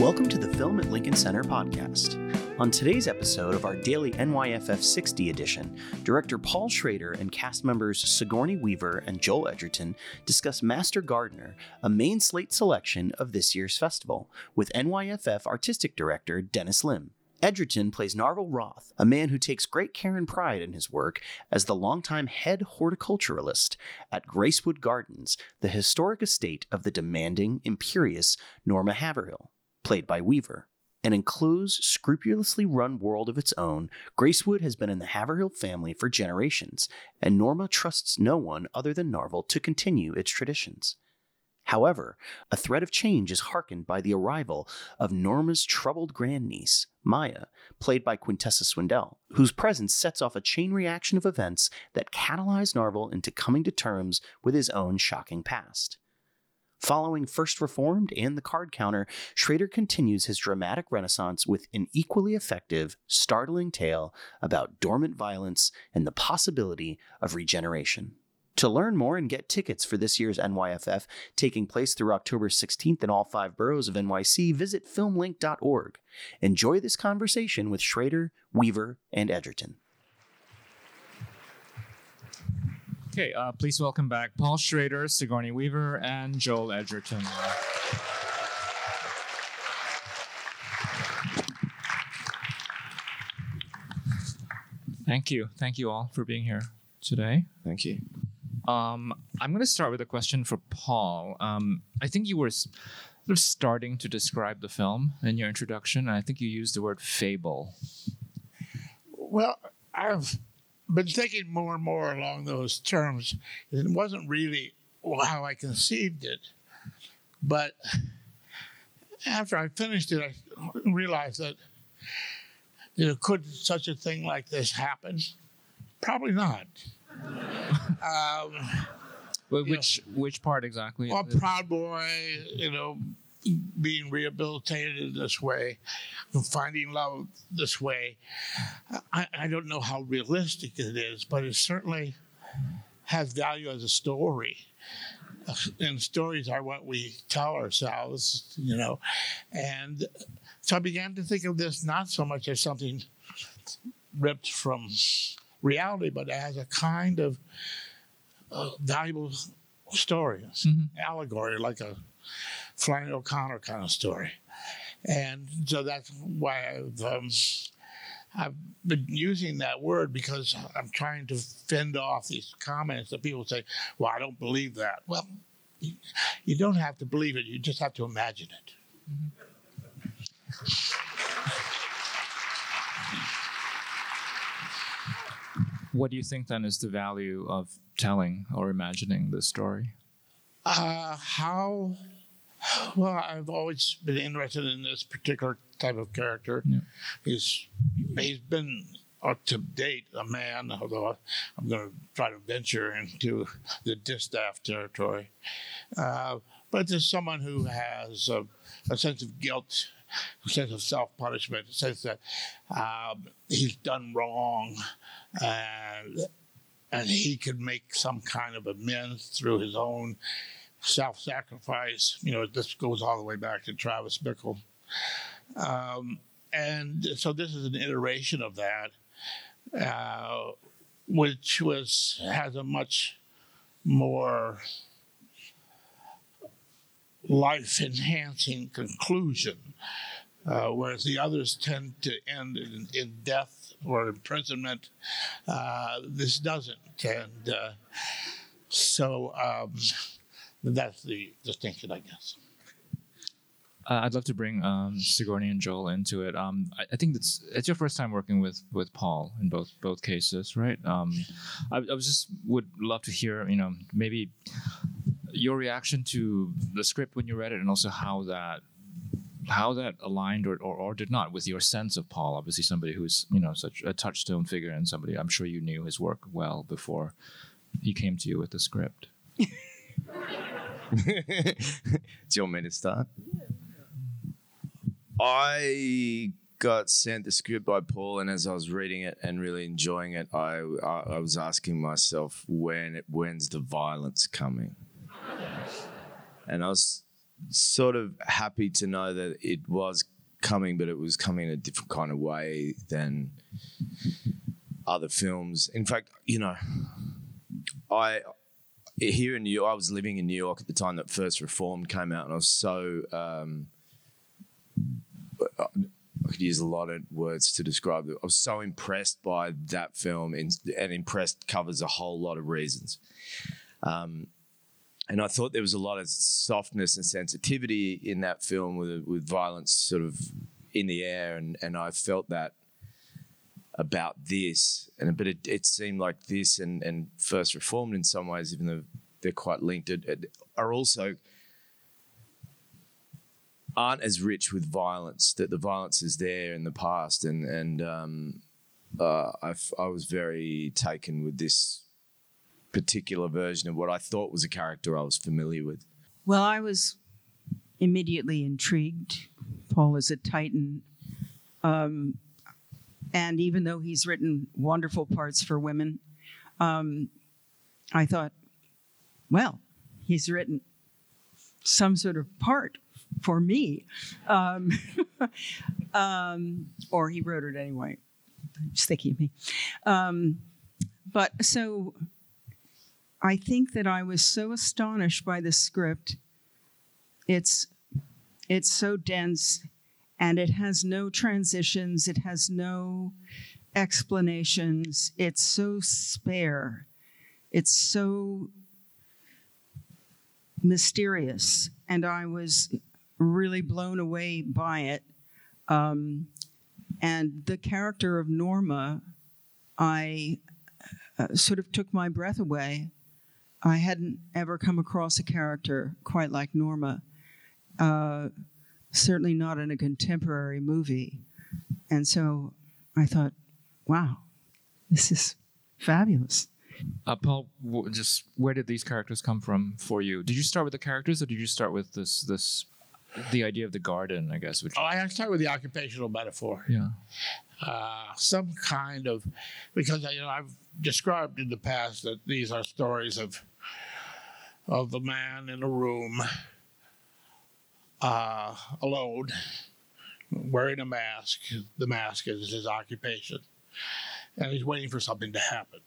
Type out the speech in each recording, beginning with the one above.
Welcome to the Film at Lincoln Center podcast. On today's episode of our daily NYFF 60 edition, director Paul Schrader and cast members Sigourney Weaver and Joel Edgerton discuss Master Gardener, a main slate selection of this year's festival, with NYFF artistic director Dennis Lim. Edgerton plays Narvel Roth, a man who takes great care and pride in his work as the longtime head horticulturalist at Gracewood Gardens, the historic estate of the demanding, imperious Norma Haverhill, played by Weaver. An enclosed, scrupulously run world of its own, Gracewood has been in the Haverhill family for generations, and Norma trusts no one other than Narvel to continue its traditions. However, a threat of change is hearkened by the arrival of Norma's troubled grandniece, Maya, played by Quintessa Swindell, whose presence sets off a chain reaction of events that catalyze Narvel into coming to terms with his own shocking past. Following First Reformed and The Card Counter, Schrader continues his dramatic renaissance with an equally effective, startling tale about dormant violence and the possibility of regeneration. To learn more and get tickets for this year's NYFF, taking place through October 16th in all five boroughs of NYC, visit filmlinc.org. Enjoy this conversation with Schrader, Weaver, and Edgerton. Okay, uh, please welcome back Paul Schrader, Sigourney Weaver, and Joel Edgerton. Thank you. Thank you all for being here today. Thank you. Um, I'm going to start with a question for Paul. Um, I think you were sort of starting to describe the film in your introduction, and I think you used the word fable. Well, I've been thinking more and more along those terms. It wasn't really how I conceived it, but after I finished it, I realized that you know, could such a thing like this happen? Probably not. um, Wh- Yeah. Which which part exactly? well, Proud Boy, you know, being rehabilitated in this way, finding love this way. I, I don't know how realistic it is, but it certainly has value as a story. And stories are what we tell ourselves, you know. And so I began to think of this not so much as something ripped from reality, but as a kind of uh, valuable story, Mhm. allegory, like a Flannery O'Connor kind of story. And so that's why I've, um, I've been using that word because I'm trying to fend off these comments that people say, well, I don't believe that. Well, you, don't have to believe it, you just have to imagine it. What do you think then is the value of telling or imagining this story? Uh, how? Well, I've always been interested in this particular type of character. Yeah. He's he's been up to date a man, although I'm going to try to venture into the distaff territory. Uh, but there's someone who has a, a sense of guilt, a sense of self punishment, a sense that um, he's done wrong, and and he could make some kind of amends through his own self-sacrifice. You know, this goes all the way back to Travis Bickle, um, and so this is an iteration of that, uh, which was has a much more life-enhancing conclusion. Uh, whereas the others tend to end in, in death or imprisonment, uh, this doesn't. And uh, so um, that's the distinction, I guess. Uh, I'd love to bring um, Sigourney and Joel into it. Um, I, I think it's it's your first time working with with Paul in both both cases, right? Um, I, I was just would love to hear, you know, maybe your reaction to the script when you read it, and also how that how that aligned or, or, or did not with your sense of Paul. Obviously, somebody who's you know such a touchstone figure and somebody I'm sure you knew his work well before he came to you with the script. Do you want me to start? I got sent the script by Paul, and as I was reading it and really enjoying it, I I, I was asking myself when when's the violence coming, and I was sort of happy to know that it was coming, but it was coming in a different kind of way than other films. In fact, you know, I here in New York, I was living in New York at the time that First Reformed came out, and I was so um, I could use a lot of words to describe it. I was so impressed by that film, and, and impressed covers a whole lot of reasons. Um, and I thought there was a lot of softness and sensitivity in that film with with violence sort of in the air, and and I felt that about this, and but it, it seemed like this and and First Reformed in some ways, even though they're quite linked, are also aren't as rich with violence. That the violence is there in the past, and and um, uh, I I was very taken with this particular version of what I thought was a character I was familiar with. Well, I was immediately intrigued. Paul is a titan. Um, and even though he's written wonderful parts for women, um, I thought, well, he's written some sort of part for me. Um, um, or he wrote it anyway. Of me. Um, but so I think that I was so astonished by the script. It's it's so dense and it has no transitions, it has no explanations. It's so spare. It's so mysterious and I was really blown away by it. Um, and the character of Norma, I uh, sort of took my breath away I hadn't ever come across a character quite like Norma, uh, certainly not in a contemporary movie. And so I thought, wow, this is fabulous. Uh, Paul, w- just where did these characters come from for you? Did you start with the characters, or did you start with this this the idea of the garden? I guess. Which oh, I start with the occupational metaphor. Yeah. Uh, some kind of because you know I've described in the past that these are stories of of the man in a room uh, alone, wearing a mask. The mask is his occupation. And he's waiting for something to happen.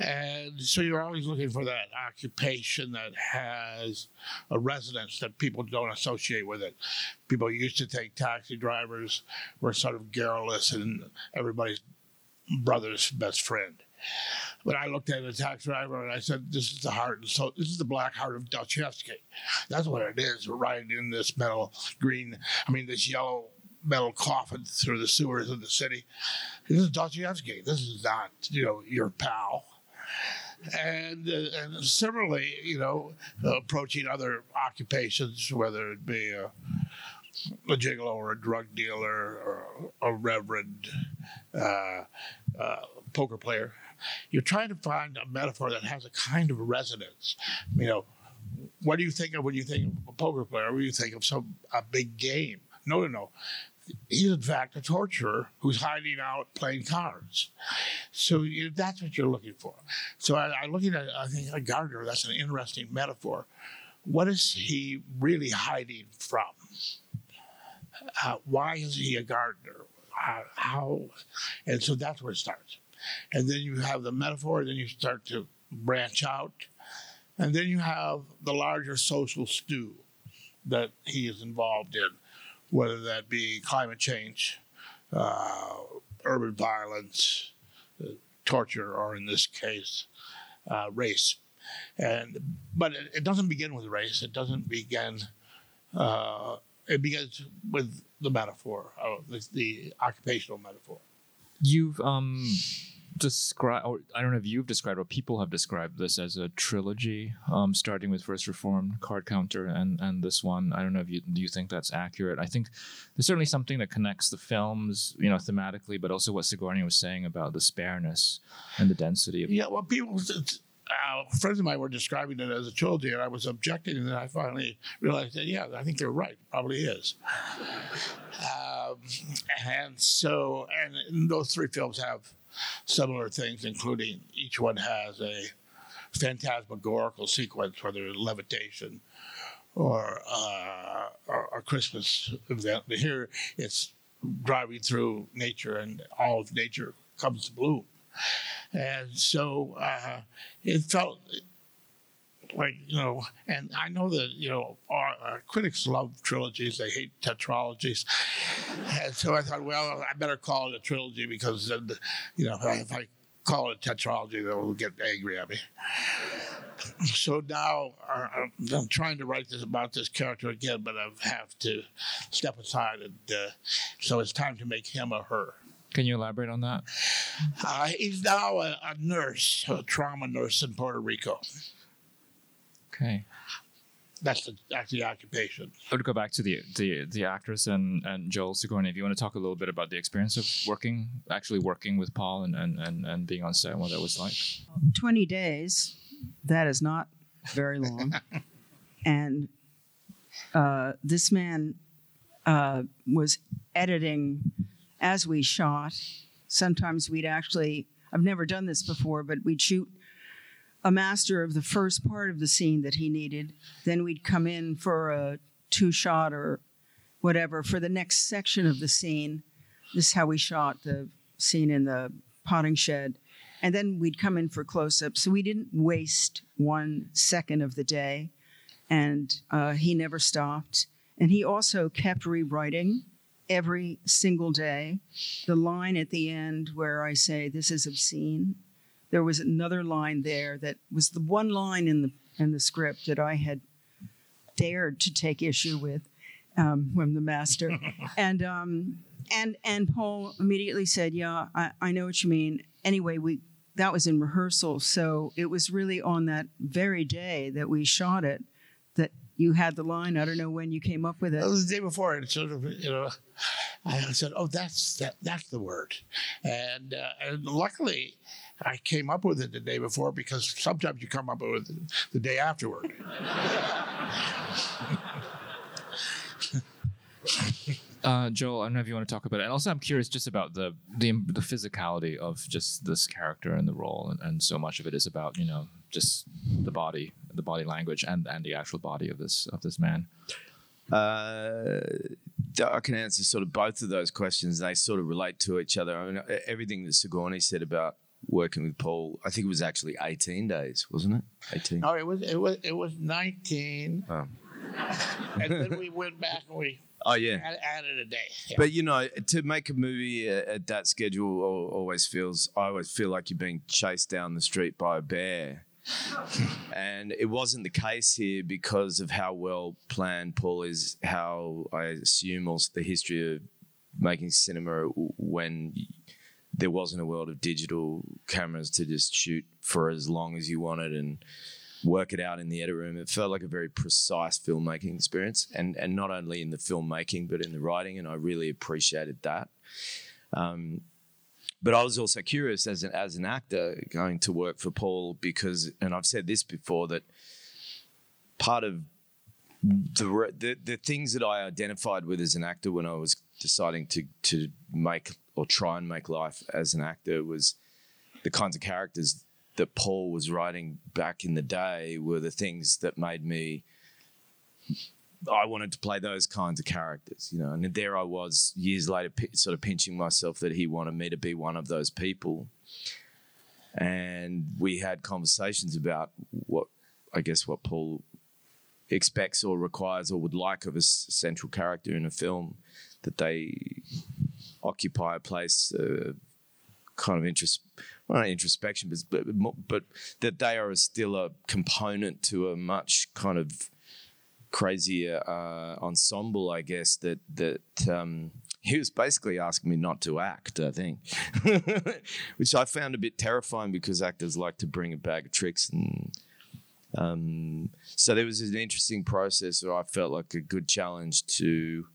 And so you're always looking for that occupation that has a resonance that people don't associate with it. People used to think taxi drivers were sort of garrulous and everybody's brother's best friend. But I looked at the taxi driver and I said, "This is the heart and soul. This is the black heart of Dostoevsky. That's what it is. Right in this metal green, I mean, this yellow metal coffin through the sewers of the city. This is Dostoevsky. This is not, you know, your pal." And, uh, and similarly, you know, uh, approaching other occupations, whether it be a, a gigolo or a drug dealer or a reverend uh, uh poker player, you're trying to find a metaphor that has a kind of resonance. You know, what do you think of when you think of a poker player? What do you think of some a big game? No, no, no. He's in fact a torturer who's hiding out playing cards. So you, that's what you're looking for. So I, I'm looking at I think a gardener. That's an interesting metaphor. What is he really hiding from? Uh, why is he a gardener? Uh, how? And so that's where it starts and then you have the metaphor, then you start to branch out, and then you have the larger social stew that he is involved in, whether that be climate change, uh, urban violence, uh, torture, or in this case, uh, race. And but it, it, doesn't begin with race. It doesn't begin. Uh, it begins with the metaphor, the, the occupational metaphor. You've um describe, or I don't know if you've described, or people have described this as a trilogy, um, starting with First Reform, Card Counter, and and this one. I don't know if you do you think that's accurate. I think there's certainly something that connects the films, you know, thematically, but also what Sigourney was saying about the spareness and the density. Of- yeah, well, people. Uh, friends of mine were describing it as a trilogy, and I was objecting, and then I finally realized that yeah, I think they're right. Probably is. um, and so, and those three films have similar things, including each one has a phantasmagorical sequence, whether it's levitation or uh, a, a Christmas event. But here it's driving through nature, and all of nature comes to bloom. And so uh, it felt like you know, and I know that you know our, our, critics love trilogies; they hate tetralogies. And so I thought, well, I better call it a trilogy because you know if I call it a tetralogy, they'll get angry at me. So now uh, I'm trying to write this about this character again, but I have to step aside, and uh, so it's time to make him a her. Can you elaborate on that? Uh, he's now a, a nurse, a trauma nurse in Puerto Rico. Okay. That's the that's the occupation. I would go back to the the the actress and and Joel Sigourney. If you want to talk a little bit about the experience of working, actually working with Paul and and and, and being on set, and what that was like. Twenty days. That is not very long, and uh, this man uh, was editing as we shot. Sometimes we'd actually. I've never done this before, but we'd shoot a master of the first part of the scene that he needed. Then we'd come in for a two shot or whatever for the next section of the scene. This is how we shot the scene in the potting shed. And then we'd come in for close ups. So we didn't waste one second of the day. And uh, he never stopped. And he also kept rewriting every single day. The line at the end where I say, This is obscene, there was another line there that was the one line in the in the script that I had dared to take issue with um, from the master, and um, and and Paul immediately said, "Yeah, I, I know what you mean." Anyway, we that was in rehearsal, so it was really on that very day that we shot it that you had the line. I don't know when you came up with it. It was the day before, and sort of, you know, I said, "Oh, that's that, that's the word," and, uh, and luckily, I came up with it the day before because sometimes you come up with it the day afterward. Uh, Joel, I don't know if you want to talk about it. And also, I'm curious just about the the, the physicality of just this character and the role, and, and so much of it is about you know just the body, the body language, and and the actual body of this of this man. Uh, I can answer sort of both of those questions. They sort of relate to each other. I mean, everything that Sigourney said about working with Paul. I think it was actually 18 days, wasn't it? 18. No, it was it was it was 19. Oh. and then we went back and we Oh yeah, added a day. Yeah. But you know, to make a movie at that schedule always feels. I always feel like you're being chased down the street by a bear, and it wasn't the case here because of how well planned Paul is. How I assume also the history of making cinema when there wasn't a world of digital cameras to just shoot for as long as you wanted and work it out in the edit room. It felt like a very precise filmmaking experience, and and not only in the filmmaking but in the writing, and I really appreciated that. Um, but I was also curious as an as an actor going to work for Paul because, and I've said this before that part of the, the the things that I identified with as an actor when I was deciding to to make or try and make life as an actor was the kinds of characters that Paul was writing back in the day were the things that made me. I wanted to play those kinds of characters, you know, and there I was years later, p- sort of pinching myself that he wanted me to be one of those people. And we had conversations about what, I guess, what Paul expects or requires or would like of a central character in a film that they occupy a place, uh, kind of interest, well, not introspection, but, but but that they are still a component to a much kind of crazier uh, ensemble, I guess. That that um, he was basically asking me not to act. I think, which I found a bit terrifying because actors like to bring a bag of tricks and. Um, so there was an interesting process where I felt like a good challenge to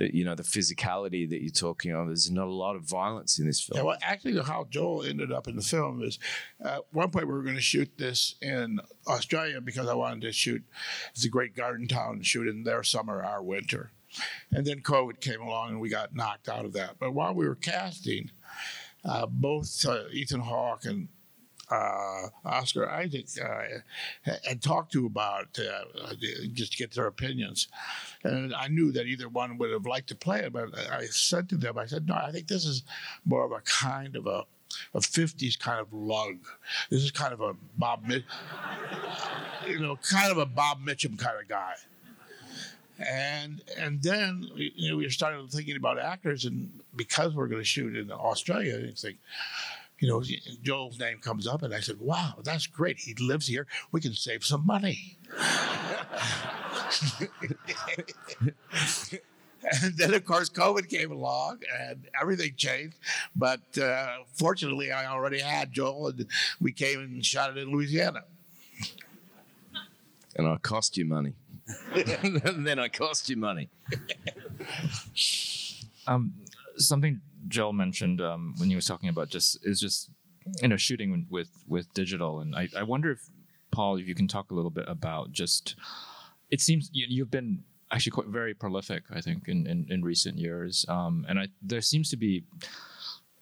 the, you know the physicality that you're talking of. There's not a lot of violence in this film. Yeah, well, actually, how Joel ended up in the film is at one point we were going to shoot this in Australia because I wanted to shoot. It's a great garden town, shoot in their summer, our winter, and then COVID came along and we got knocked out of that. But while we were casting, uh, both uh, Ethan Hawke and uh, Oscar Isaac uh, had talked to about uh, just to get their opinions. And I knew that either one would have liked to play it, but I said to them, I said, no, I think this is more of a kind of a a 50s kind of lug. This is kind of a Bob, you know, kind of a Bob Mitchum kind of guy. And and then you know we started thinking about actors, and because we're going to shoot in Australia, you think, you know, Joel's name comes up, and I said, "Wow, that's great. He lives here. We can save some money." and then, of course, COVID came along, and everything changed. But uh, fortunately, I already had Joel, and we came and shot it in Louisiana. And I cost you money. and then I cost you money. Um, something Joel mentioned um, when he was talking about just is just you know shooting with with digital, and I, I wonder if Paul, if you can talk a little bit about just it seems you, you've been actually quite very prolific, I think, in in, in recent years, um, and I there seems to be,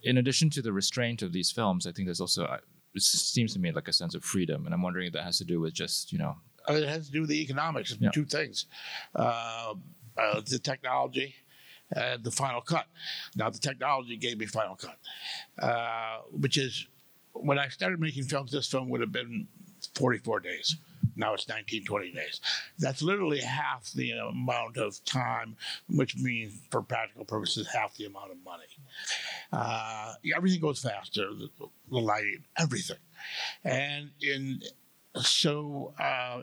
in addition to the restraint of these films, I think there's also uh, it seems to me like a sense of freedom, and I'm wondering if that has to do with just you know mean, it has to do with the economics of Yeah. two things. Uh, uh, the technology and the final cut. Now, the technology gave me final cut, uh, which is when I started making films, this film would have been 44 days. Now it's 19, 20 days. That's literally half the amount of time, which means, for practical purposes, half the amount of money. Uh, everything goes faster, the, the lighting, everything. And in so uh,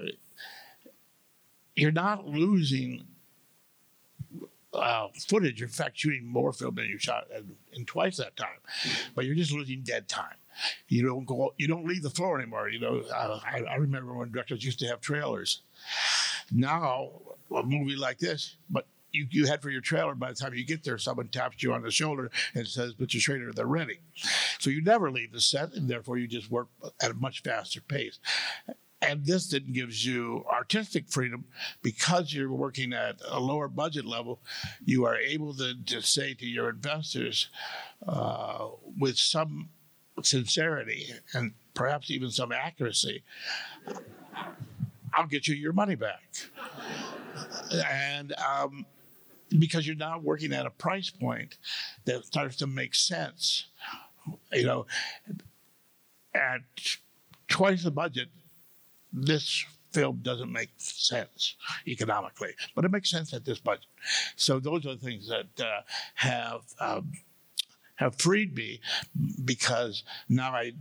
you're not losing uh, footage. In fact, shooting more film than you shot in, in twice that time, but you're just losing dead time. You don't go. You don't leave the floor anymore. You know. Uh, I, I remember when directors used to have trailers. Now, a movie like this, but you, you head for your trailer. By the time you get there, someone taps you on the shoulder and says, "Mr. Schrader, they're ready." So you never leave the set, and therefore you just work at a much faster pace. And this then gives you artistic freedom because you're working at a lower budget level. You are able to, to say to your investors uh, with some sincerity and perhaps even some accuracy, I'll get you your money back. And um, because you're now working at a price point that starts to make sense. You know, at twice the budget, this film doesn't make sense economically, but it makes sense at this budget. So those are the things that uh, have um, have freed me because now I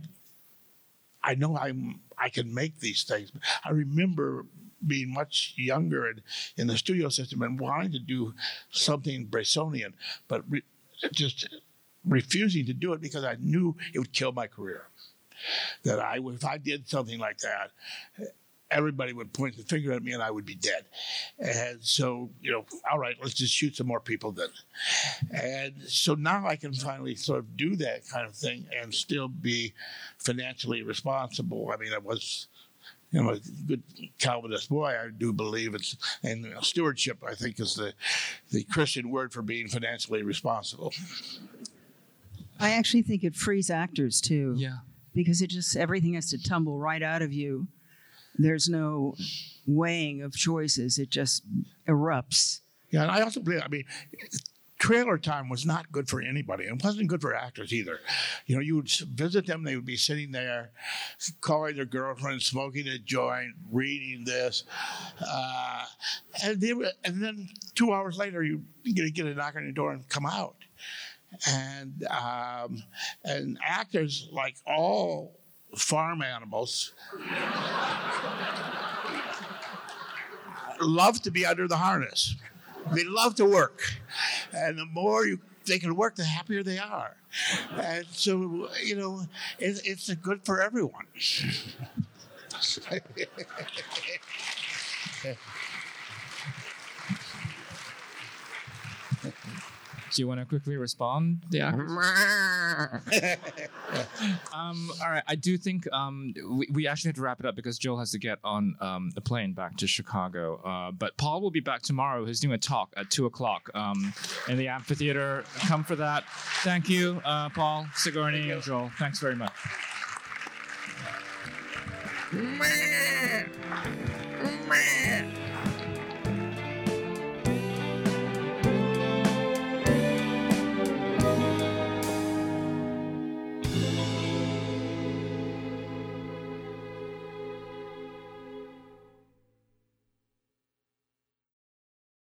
I know I'm I can make these things. I remember being much younger and in the studio system and wanting to do something Bressonian, but re- just refusing to do it because I knew it would kill my career. That I, if I did something like that, everybody would point the finger at me and I would be dead. And so, you know, all right, let's just shoot some more people then. And so now I can finally sort of do that kind of thing and still be financially responsible. I mean, I was, you know, a good Calvinist boy. I do believe it's, and stewardship, I think, is the, the Christian word for being financially responsible. I actually think it frees actors too. yeah because it just everything has to tumble right out of you. There's no weighing of choices; it just erupts. Yeah, and I also believe, I mean, trailer time was not good for anybody. It wasn't good for actors either. You know, you would visit them, they would be sitting there, calling their girlfriend, smoking a joint, reading this. Uh, and, they and then two hours later, you get, get a knock on your door and come out. And, um, and actors, like all farm animals, love to be under the harness. They love to work. And the more you they can work, the happier they are. And so, you know, it, it's good for everyone. Do you want to quickly respond? Yeah. um, all right. I do think um, we, we actually have to wrap it up because Joel has to get on um, a plane back to Chicago. Uh, but Paul will be back tomorrow. He's doing a talk at two o'clock um, in the amphitheater. Come for that. Thank you, uh, Paul, Sigourney, and Joel. Thanks very much.